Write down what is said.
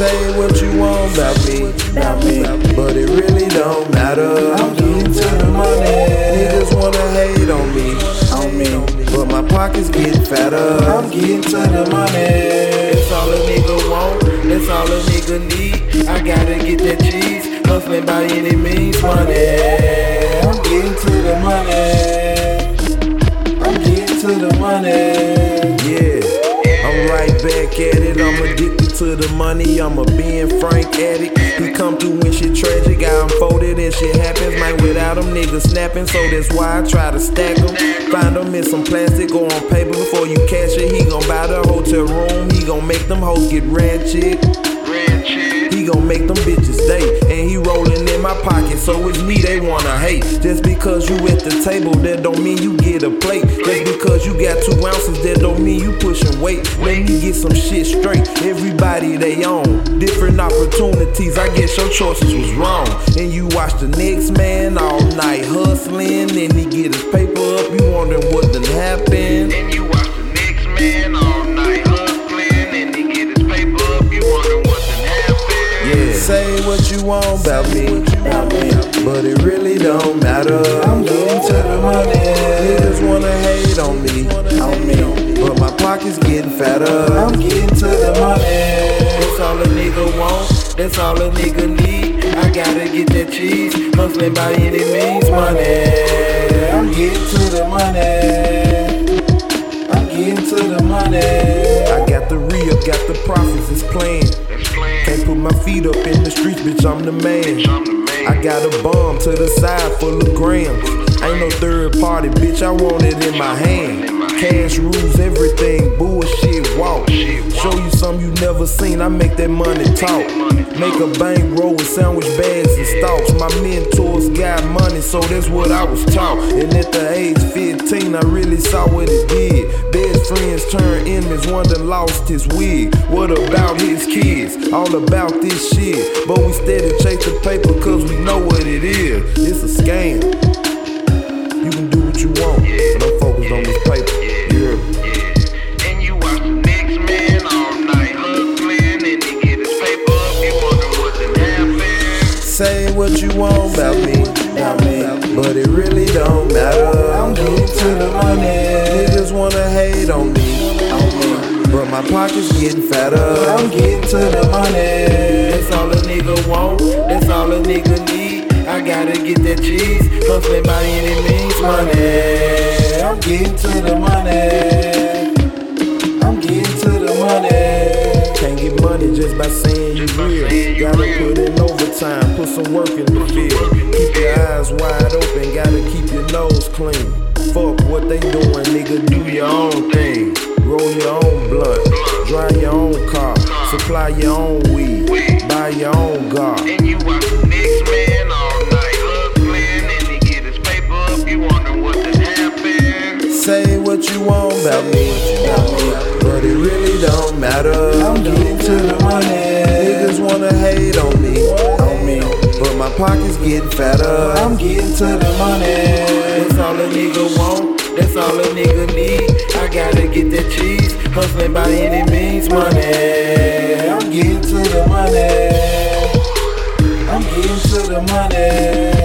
want about me, about me, but it really don't matter. I'm getting to the money. Niggas wanna hate on me, on me, but my pockets getting fatter. I'm getting to the money. That's all a nigga want, that's all a nigga need. Money. I'm a Ben Frank addict. He come through when shit tragic. I unfolded and shit happens. Man, without them niggas snapping. So that's why I try to stack them. Find them in some plastic or on paper before you cash it. He gon' buy the hotel room. He gon' make them hoes get ratchet. He gon' make them bitches day, and he rollin' in my pocket, so it's me they wanna hate. Just because you at the table, that don't mean you get a plate. Just because you got two ounces, that don't mean you pushin' weight. Let me get some shit. Everybody they own different opportunities. I guess your choices was wrong, and you watch the next man all night hustling, and he get his paper up. You wondering what done happened? And you watch the next man all night hustling, and he get his paper up. You wonder what done happened. Yeah. Say what you want about me, about me, but it really don't matter. I'm getting to the money. Niggas wanna hate on me, pockets getting fatter. I'm getting to the money. That's all a nigga want. That's all a nigga need. I gotta get that cheese, hustling by any means, money. I'm getting to the money. I'm getting to the money. I got the re up, got the profits, it's playing. Can't put my feet up in the streets, bitch, I'm the man. I'm the man. I got a bomb to the side full of grams. Ain't no third party, bitch, I want it in my hand. Cash rules everything, bullshit walk. Show you something you never seen, I make that money talk. Make a bank roll with sandwich bags and stalks. My mentors got money, so that's what I was taught. And at the age 15, I really saw what it did. Best friends turned enemies, one done lost his wig. What about his kids? All about this shit. But we steady chase the paper cause we know what it is. Want about me, about me, but it really don't matter. I'm getting to the money. Niggas wanna hate on me, but my pockets getting fatter. I'm getting to the money. That's all a nigga want. That's all a nigga need. I gotta get that cheese, hustling by any means, money. I'm getting to the money. Money just by saying you real. Gotta put in overtime, put some work in the field. Keep your eyes wide open, gotta keep your nose clean. Fuck what they doing, nigga, do your own thing. Roll your own blunt, drive your own car, supply your own weed, buy your own. And you watch the next man all night hustling, and he get his paper up. You wonder what done happened. Say what you want about me, about me, but it really don't matter. I'm getting to the money. Niggas wanna hate on me, on me, but my pockets getting fatter. I'm getting to the money. That's all a nigga want. That's all a nigga need. I gotta get that cheese, hustling by any means, money. I'm getting to the money. I'm getting to the money.